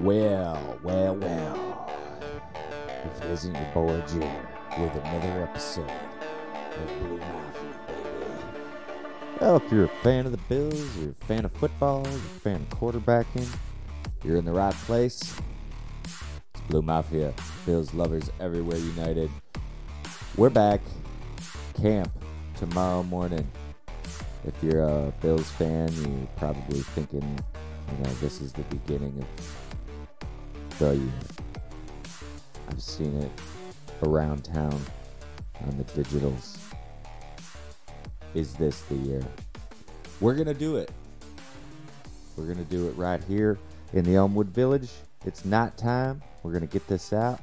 Well, well, well. If it isn't your boy Jerry with another episode of Blue Mafia, baby. Well, if you're a fan of the Bills, you're a fan of football, you're a fan of quarterbacking, you're in the right place. It's Blue Mafia, Bills lovers everywhere united. We're back. Camp tomorrow morning. If you're a Bills fan, you're probably thinking, you know, this is the beginning of the year. I've seen it around town on the digitals. Is this the year? We're going to do it. We're going to do it right here in the Elmwood Village. It's night time. We're going to get this out.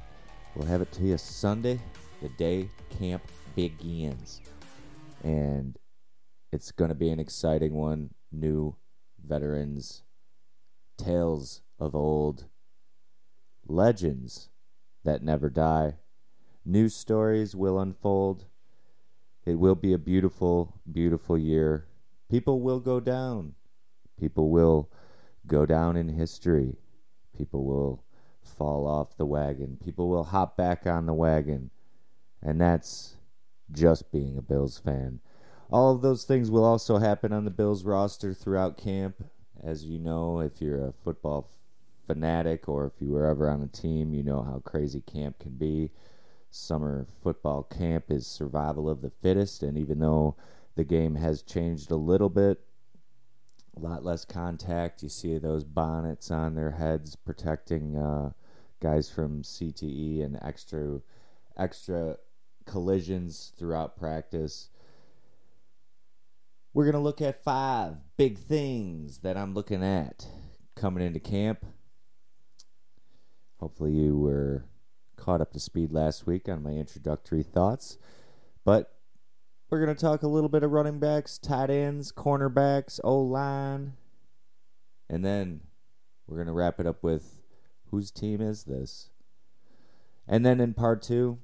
We'll have it to you Sunday, the day camp begins. And it's going to be an exciting one. New veterans, tales of old, legends that never die. New stories will unfold. It will be a beautiful, beautiful year. People will go down. People will go down in history. People will fall off the wagon. People will hop back on the wagon. And that's just being a Bills fan. All of those things will also happen on the Bills roster throughout camp. As you know, if you're a football fanatic or if you were ever on a team, you know how crazy camp can be. Summer football camp is survival of the fittest, and even though the game has changed a little bit, a lot less contact, you see those bonnets on their heads protecting uh, guys from CTE and extra extra collisions throughout practice. We're going to look at five big things that I'm looking at coming into camp. Hopefully, you were caught up to speed last week on my introductory thoughts. But we're going to talk a little bit of running backs, tight ends, cornerbacks, O line. And then we're going to wrap it up with whose team is this? And then in part two,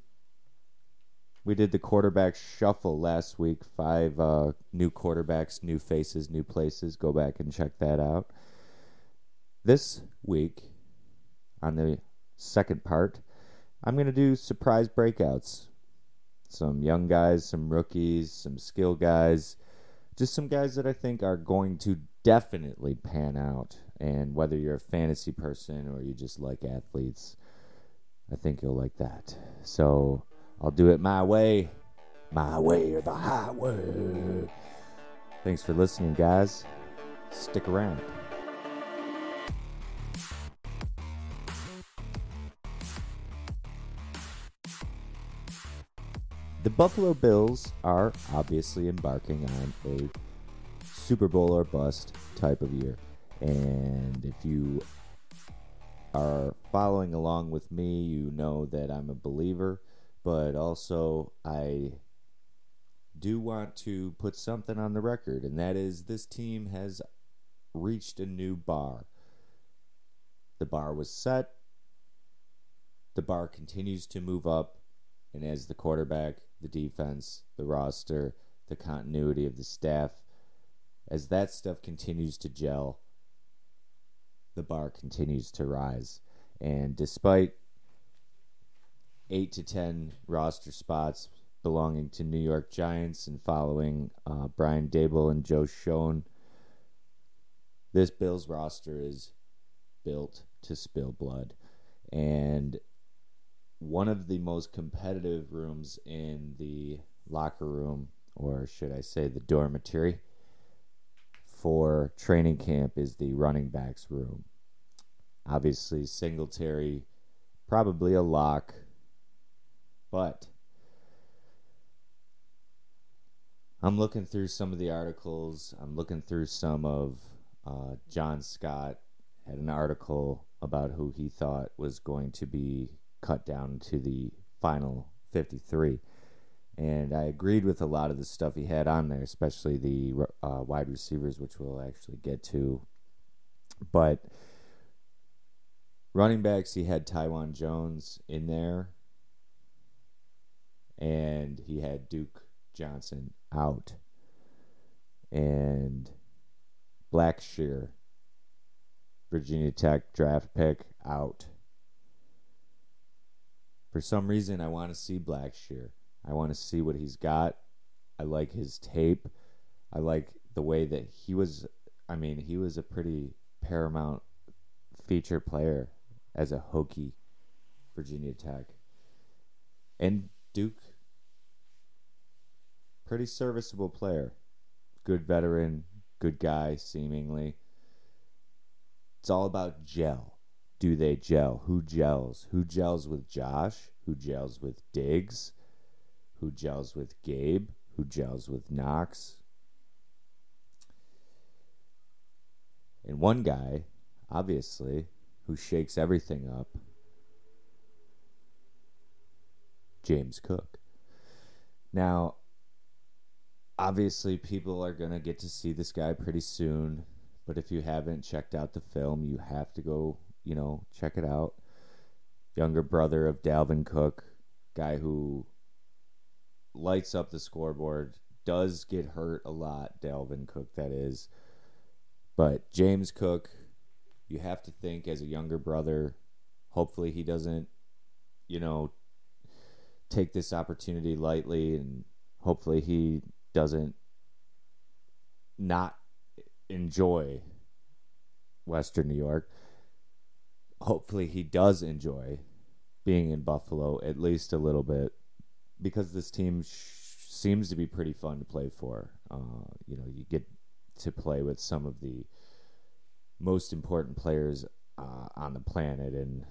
we did the quarterback shuffle last week. Five uh, new quarterbacks, new faces, new places. Go back and check that out. This week, on the second part, I'm going to do surprise breakouts. Some young guys, some rookies, some skill guys, just some guys that I think are going to definitely pan out. And whether you're a fantasy person or you just like athletes, I think you'll like that. So I'll do it my way, my way or the highway. Thanks for listening, guys. Stick around. The Buffalo Bills are obviously embarking on a Super Bowl or bust type of year. And if you are following along with me, you know that I'm a believer, but also I do want to put something on the record, and that is this team has reached a new bar. The bar was set, the bar continues to move up, and as the quarterback, the defense, the roster, the continuity of the staff, as that stuff continues to gel, the bar continues to rise. And despite eight to ten roster spots belonging to New York Giants and following uh, Brian Daboll and Joe Schoen, this Bills roster is built to spill blood. And one of the most competitive rooms in the locker room, or should I say the dormitory, for training camp is the running backs room. Obviously, Singletary, probably a lock, but I'm looking through some of the articles. I'm looking through some of uh, John Scott had an article about who he thought was going to be cut down to the final 53. And I agreed with a lot of the stuff he had on there, especially the uh, wide receivers, which we'll actually get to. But running backs, he had Taiwan Jones in there, and he had Duke Johnson out, and Blackshear, Virginia Tech draft pick out. For some reason, I want to see Blackshear. I want to see what he's got. I like his tape. I like the way that he was. I mean, he was a pretty paramount feature player as a Hokie, Virginia Tech. And Duke, pretty serviceable player. Good veteran, good guy, seemingly. It's all about gel. Do they gel? Who gels? Who gels with Josh? Who gels with Diggs? Who gels with Gabe? Who gels with Knox? And one guy, obviously, who shakes everything up James Cook. Now, obviously, people are going to get to see this guy pretty soon. But if you haven't checked out the film, you have to go, you know, check it out. Younger brother of Dalvin Cook, guy who lights up the scoreboard, does get hurt a lot, Dalvin Cook, that is. But James Cook, you have to think as a younger brother, hopefully he doesn't, you know, take this opportunity lightly and hopefully he doesn't not enjoy Western New York. Hopefully he does enjoy being in Buffalo at least a little bit because this team sh- seems to be pretty fun to play for. Uh, you know, you get to play with some of the most important players uh, on the planet and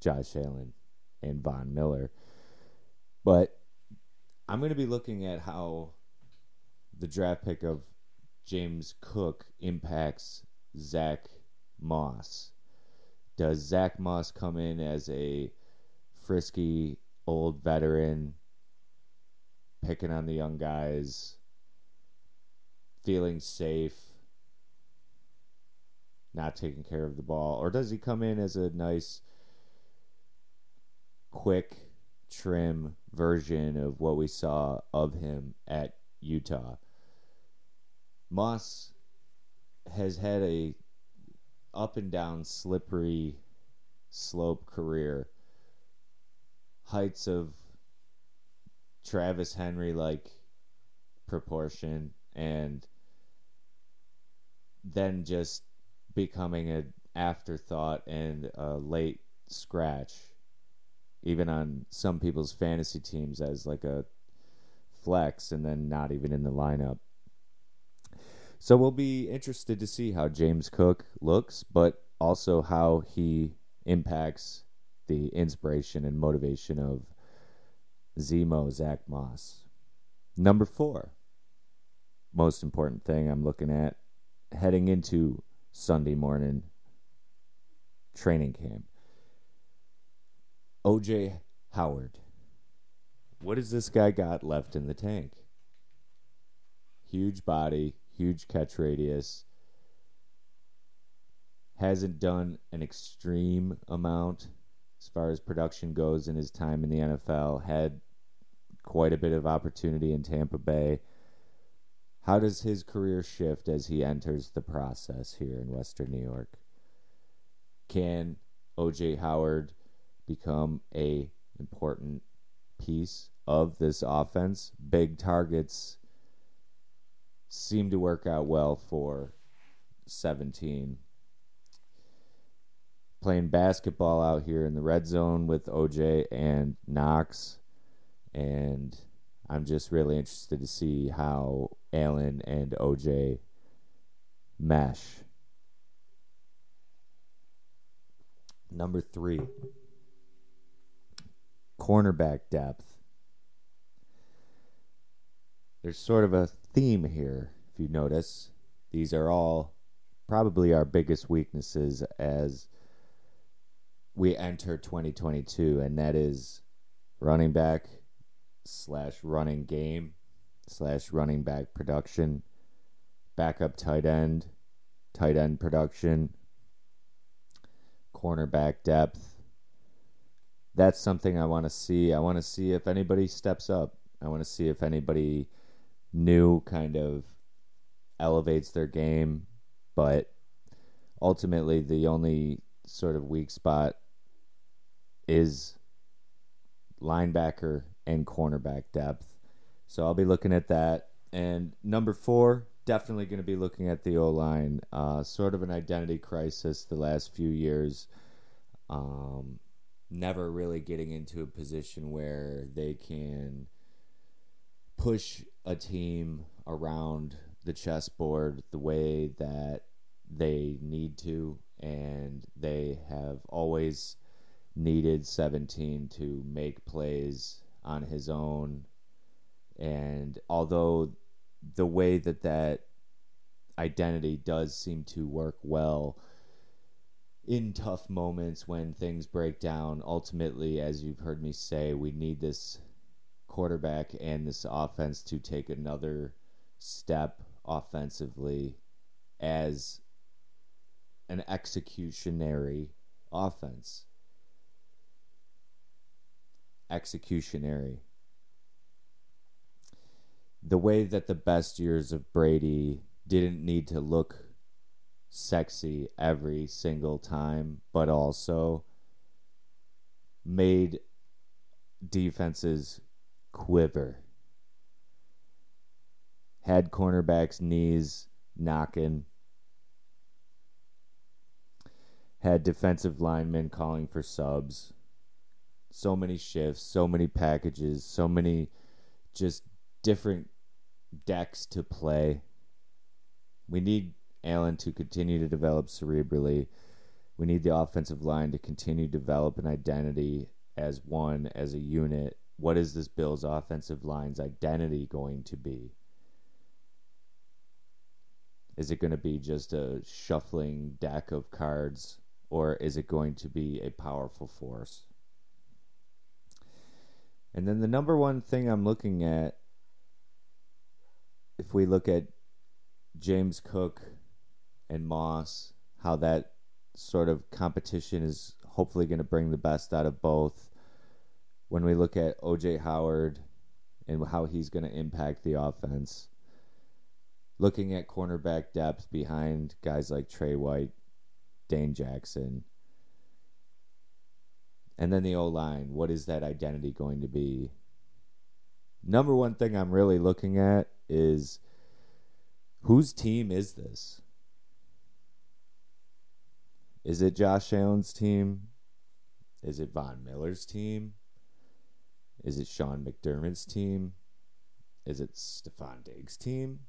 Josh Allen and Von Miller. But I'm going to be looking at how the draft pick of James Cook impacts Zach Moss. Does Zach Moss come in as a frisky old veteran, picking on the young guys, feeling safe, not taking care of the ball? Or does he come in as a nice, quick, trim version of what we saw of him at Utah? Moss has had a up and down slippery slope career. Heights of Travis Henry like proportion and then just becoming an afterthought and a late scratch even on some people's fantasy teams as like a flex and then not even in the lineup. So we'll be interested to see how James Cook looks, but also how he impacts the inspiration and motivation of Zemo Zach Moss. Number four, most important thing I'm looking at heading into Sunday morning training camp. OJ Howard. What has this guy got left in the tank? Huge body, huge catch radius. Hasn't done an extreme amount as far as production goes in his time in the NFL. Had quite a bit of opportunity in Tampa Bay. How does his career shift as he enters the process here in Western New York? Can OJ Howard become a important piece of this offense? Big targets seem to work out well for 17. Playing basketball out here in the red zone with OJ and Knox. And I'm just really interested to see how Allen and OJ mesh. Number three, cornerback depth there's sort of a theme here, if you notice. These are all probably our biggest weaknesses as we enter 2022, and that is running back slash running game slash running back production, backup tight end, tight end production, cornerback depth. That's something I want to see. I want to see if anybody steps up. I want to see if anybody new kind of elevates their game, but ultimately the only sort of weak spot is linebacker and cornerback depth. So I'll be looking at that. And number four, definitely going to be looking at the O line. Uh, sort of an identity crisis the last few years. Um, never really getting into a position where they can push a team around the chessboard the way that they need to, and they have always needed 17 to make plays on his own. And although the way that that identity does seem to work well in tough moments when things break down, ultimately, as you've heard me say, we need this quarterback and this offense to take another step offensively as an executionary offense. Executionary. The way that the best years of Brady didn't need to look sexy every single time, but also made defenses quiver. Had cornerbacks' knees knocking. Had defensive linemen calling for subs. So many shifts, so many packages, so many just different decks to play. We need Allen to continue to develop cerebrally. We need the offensive line to continue to develop an identity as one, as a unit. What is this Bills offensive line's identity going to be? Is it going to be just a shuffling deck of cards, or is it going to be a powerful force? And then the number one thing I'm looking at, if we look at James Cook and Moss, how that sort of competition is hopefully going to bring the best out of both. When we look at OJ Howard and how he's going to impact the offense, looking at cornerback depth behind guys like Tre White, Dane Jackson, and then the O line, what is that identity going to be? Number one thing I'm really looking at is whose team is this? Is it Josh Allen's team? Is it Von Miller's team? Is it Sean McDermott's team? Is it Stefon Diggs' team?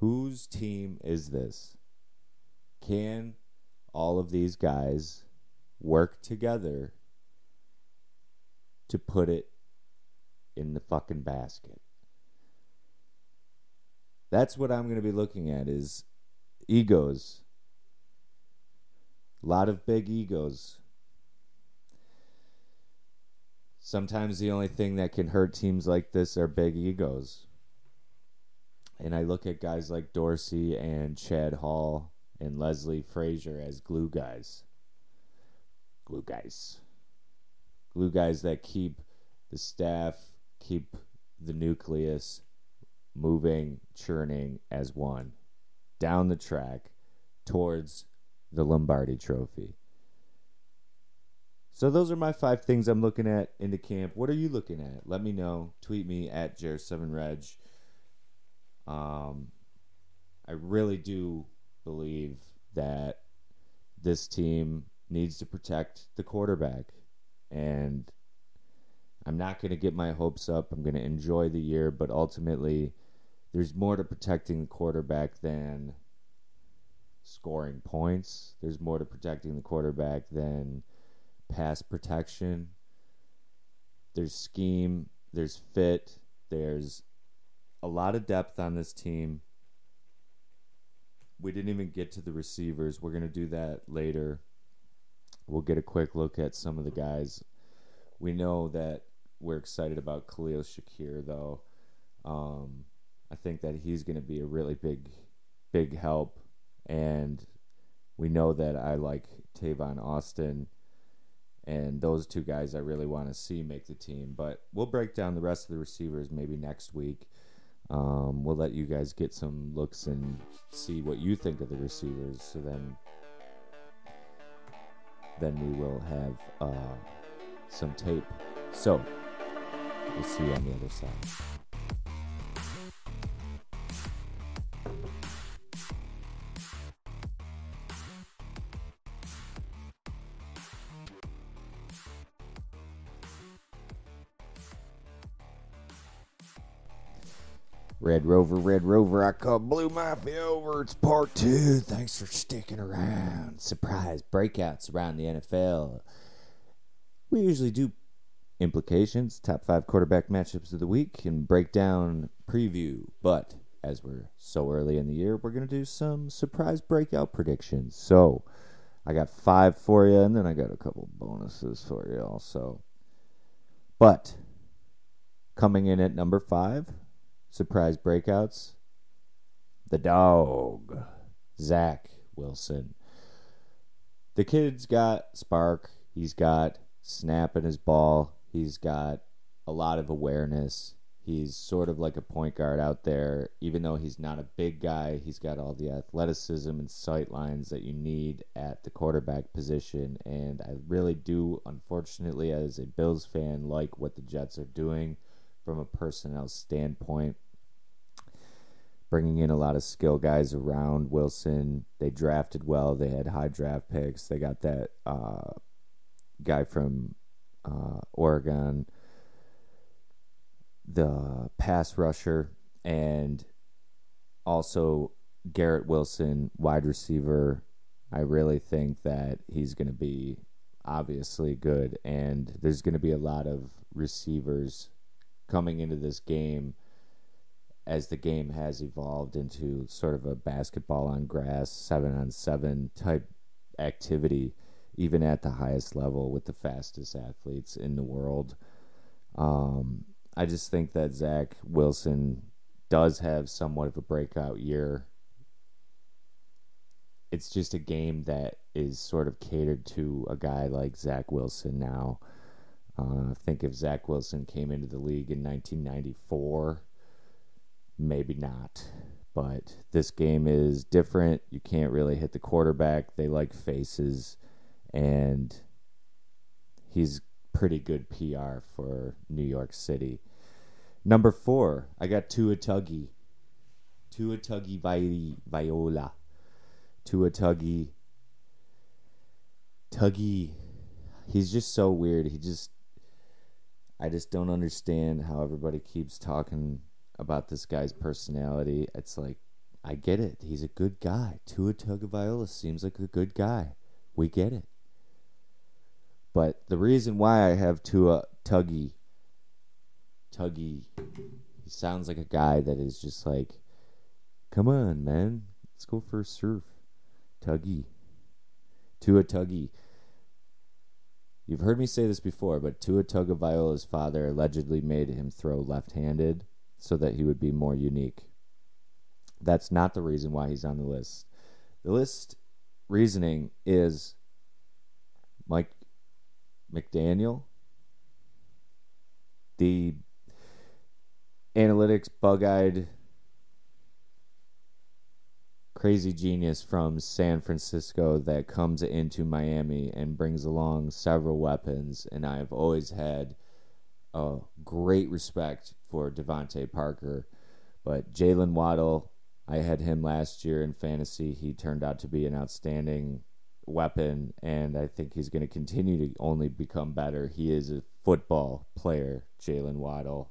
Whose team is this? Can all of these guys work together to put it in the fucking basket? That's what I'm going to be looking at is egos. A lot of big egos. Sometimes the only thing that can hurt teams like this are big egos. And I look at guys like Dorsey and Chad Hall and Leslie Frazier as glue guys. Glue guys. Glue guys that keep the staff, keep the nucleus moving, churning as one down the track towards the Lombardi trophy. So those are my five things I'm looking at into camp. What are you looking at? Let me know. Tweet me at Jer7Reg. Um, I really do believe that this team needs to protect the quarterback. And I'm not going to get my hopes up. I'm going to enjoy the year, but ultimately, there's more to protecting the quarterback than scoring points. There's more to protecting the quarterback than pass protection. There's scheme, there's fit, there's a lot of depth on this team. We didn't even get to the receivers. We're going to do that later. We'll get a quick look at some of the guys. We know that we're excited about Khalil Shakir, though. Um, I think that he's going to be a really big, big help. And we know that I like Tavon Austin. And those two guys I really want to see make the team. But we'll break down the rest of the receivers maybe next week. Um, we'll let you guys get some looks and see what you think of the receivers. So then, then we will have uh, some tape. So we'll see you on the other side. Red Rover, Red Rover, I call Blue Mafia over. It's part two. Thanks for sticking around. Surprise breakouts around the NFL. We usually do implications, top five quarterback matchups of the week, and break down preview. But as we're so early in the year, we're going to do some surprise breakout predictions. So I got five for you, and then I got a couple bonuses for you also. But coming in at number five, surprise breakouts. The dog, Zach Wilson. The kid's got spark. He's got snap in his ball. He's got a lot of awareness. He's sort of like a point guard out there. Even though he's not a big guy, he's got all the athleticism and sight lines that you need at the quarterback position. And I really do, unfortunately, as a Bills fan, like what the Jets are doing from a personnel standpoint. Bringing in a lot of skill guys around Wilson. They drafted well. They had high draft picks. They got that uh, guy from uh, Oregon, the pass rusher, and also Garrett Wilson, wide receiver. I really think that he's going to be obviously good, and there's going to be a lot of receivers coming into this game as the game has evolved into sort of a basketball on grass, seven on seven type activity, even at the highest level with the fastest athletes in the world. Um, I just think that Zach Wilson does have somewhat of a breakout year. It's just a game that is sort of catered to a guy like Zach Wilson now. Uh, I think if Zach Wilson came into the league in 1994, maybe not. But this game is different. You can't really hit the quarterback. They like faces, and he's pretty good PR for New York City. Number four, I got Tua Tuggy. Tua Tuggy Vi- Viola. Tua Tuggy. Tuggy. He's just so weird. He just I just don't understand how everybody keeps talking about this guy's personality. It's like, I get it. He's a good guy. Tua Tagovailoa seems like a good guy. We get it. But the reason why I have Tua Tuggy, Tuggy, he sounds like a guy that is just like, come on, man, let's go for a surf. Tuggy. Tua Tuggy. You've heard me say this before, but Tua Tagovailoa's father allegedly made him throw left-handed so that he would be more unique. That's not the reason why he's on the list. The list reasoning is Mike McDaniel, the analytics bug eyed crazy genius from San Francisco that comes into Miami and brings along several weapons. And I've always had a great respect for DeVante Parker. But Jaylen Waddle, I had him last year in fantasy. He turned out to be an outstanding weapon, and I think he's going to continue to only become better. He is a football player, Jaylen Waddle.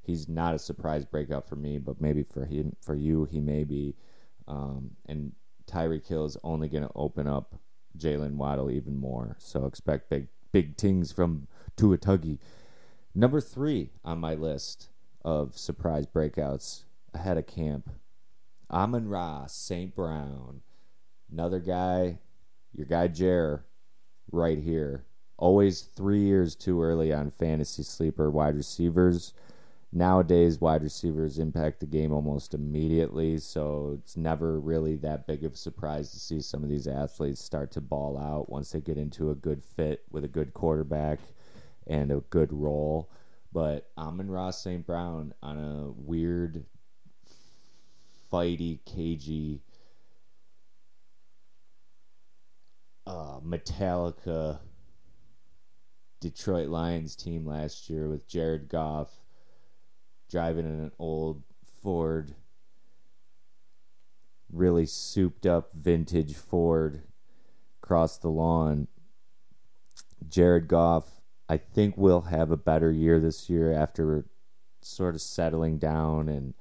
He's not a surprise breakout for me, but maybe for him, for you, he may be. Um, and Tyreek Hill is only going to open up Jaylen Waddle even more. So expect big big things from Tua Tuggy. Number three on my list of surprise breakouts ahead of camp. Amon Ra, St. Brown. Another guy, your guy Jer, right here. Always three years too early on fantasy sleeper wide receivers nowadays wide receivers impact the game almost immediately so it's never really that big of a surprise to see some of these athletes start to ball out once they get into a good fit with a good quarterback and a good role but Amon Ra St. Brown on a weird fighty, cagey, uh, Metallica Detroit Lions team last year with Jared Goff driving in an old Ford, really souped up vintage Ford across the lawn. Jared Goff, I think, will have a better year this year after sort of settling down and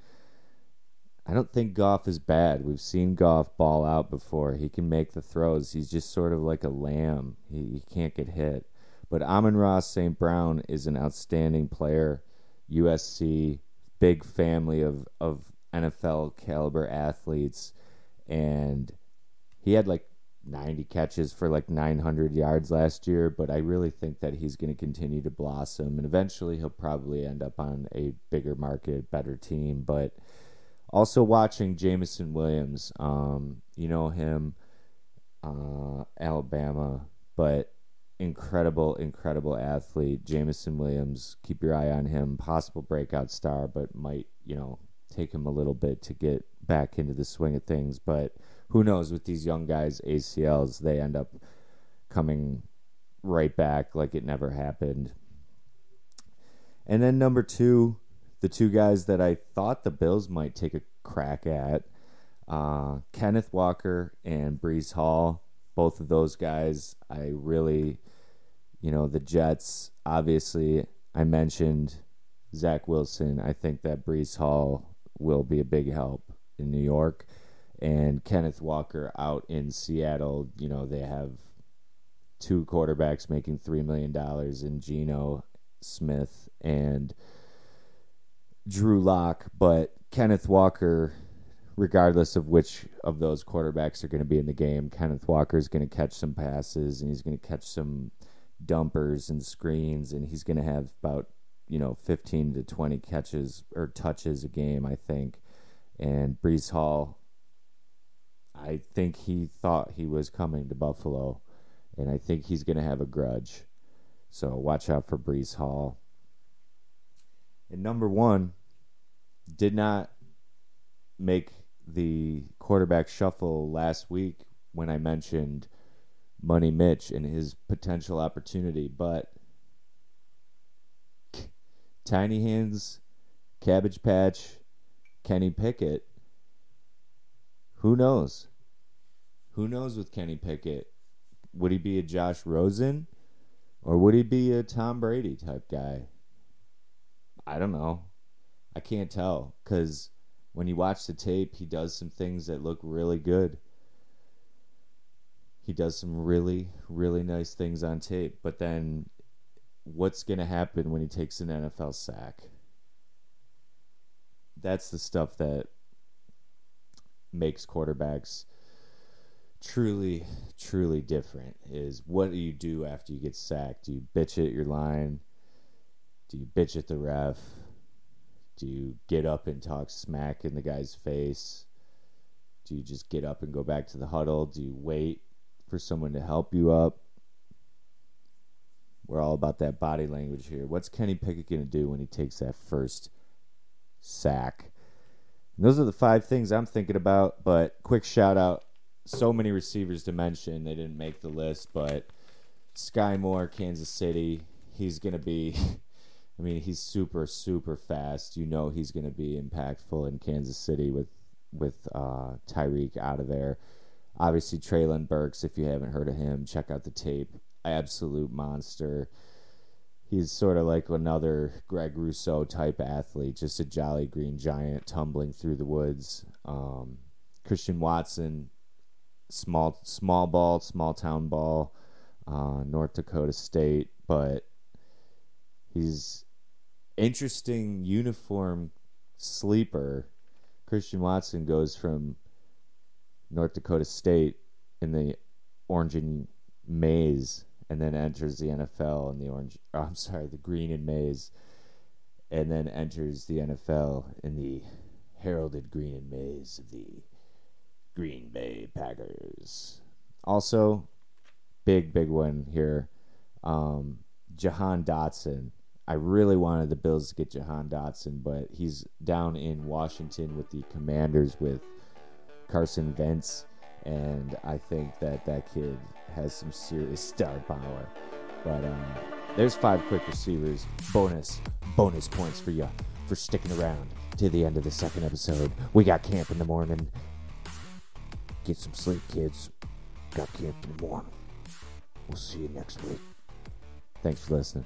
I don't think Goff is bad. We've seen Goff ball out before. He can make the throws. He's just sort of like a lamb. He, he can't get hit. But Amon Ra St. Brown is an outstanding player. USC, big family of, of NFL caliber athletes. And he had like 90 catches for like 900 yards last year, but I really think that he's going to continue to blossom. And eventually he'll probably end up on a bigger market, better team. But also watching Jameson Williams, um, you know him, uh, Alabama, but incredible, incredible athlete. Jameson Williams, keep your eye on him. Possible breakout star, but might, you know, take him a little bit to get back into the swing of things. But who knows with these young guys, ACLs, they end up coming right back like it never happened. And then number two, the two guys that I thought the Bills might take a crack at uh, Kenneth Walker and Breece Hall. Both of those guys, I really, you know, the Jets, obviously, I mentioned Zach Wilson. I think that Breece Hall will be a big help in New York. And Kenneth Walker out in Seattle, you know, they have two quarterbacks making $3 million in Geno Smith and Drew Lock, but Kenneth Walker, regardless of which of those quarterbacks are going to be in the game, Kenneth Walker is going to catch some passes and he's going to catch some dumpers and screens, and he's going to have about you know 15 to 20 catches or touches a game, I think. And Breece Hall, I think he thought he was coming to Buffalo, and I think he's going to have a grudge. So watch out for Breece Hall. And number one did not make the quarterback shuffle last week when I mentioned Money Mitch and his potential opportunity, but Tiny Hands, Cabbage Patch, Kenny Pickett, who knows? Who knows with Kenny Pickett? Would he be a Josh Rosen or would he be a Tom Brady type guy? I don't know. I can't tell because when you watch the tape, he does some things that look really good. He does some really, really nice things on tape. But then what's going to happen when he takes an NFL sack? That's the stuff that makes quarterbacks truly, truly different. Is what do you do after you get sacked? Do you bitch at your line? Do you bitch at the ref? Do you get up and talk smack in the guy's face? Do you just get up and go back to the huddle? Do you wait for someone to help you up? We're all about that body language here. What's Kenny Pickett going to do when he takes that first sack? And those are the five things I'm thinking about. But quick shout out so many receivers to mention. They didn't make the list, but Skyy Moore, Kansas City, he's going to be I mean, he's super, super fast. You know he's going to be impactful in Kansas City with with uh, Tyreek out of there. Obviously, Treylon Burks. If you haven't heard of him, check out the tape. Absolute monster. He's sort of like another Greg Rousseau type athlete, just a jolly green giant tumbling through the woods. Um, Christian Watson, small small ball, small town ball, uh, North Dakota State, but he's interesting uniform sleeper. Christian Watson goes from North Dakota State in the orange and maize and then enters the NFL in the orange I'm sorry, the green and maize and then enters the NFL in the heralded green and maize of the Green Bay Packers. Also, big big one here. Um, Jahan Dotson I really wanted the Bills to get Jahan Dotson, but he's down in Washington with the Commanders with Carson Wentz, and I think that that kid has some serious star power. But um, there's five quick receivers. Bonus, bonus points for you for sticking around to the end of the second episode. We got camp in the morning. Get some sleep, kids. Got camp in the morning. We'll see you next week. Thanks for listening.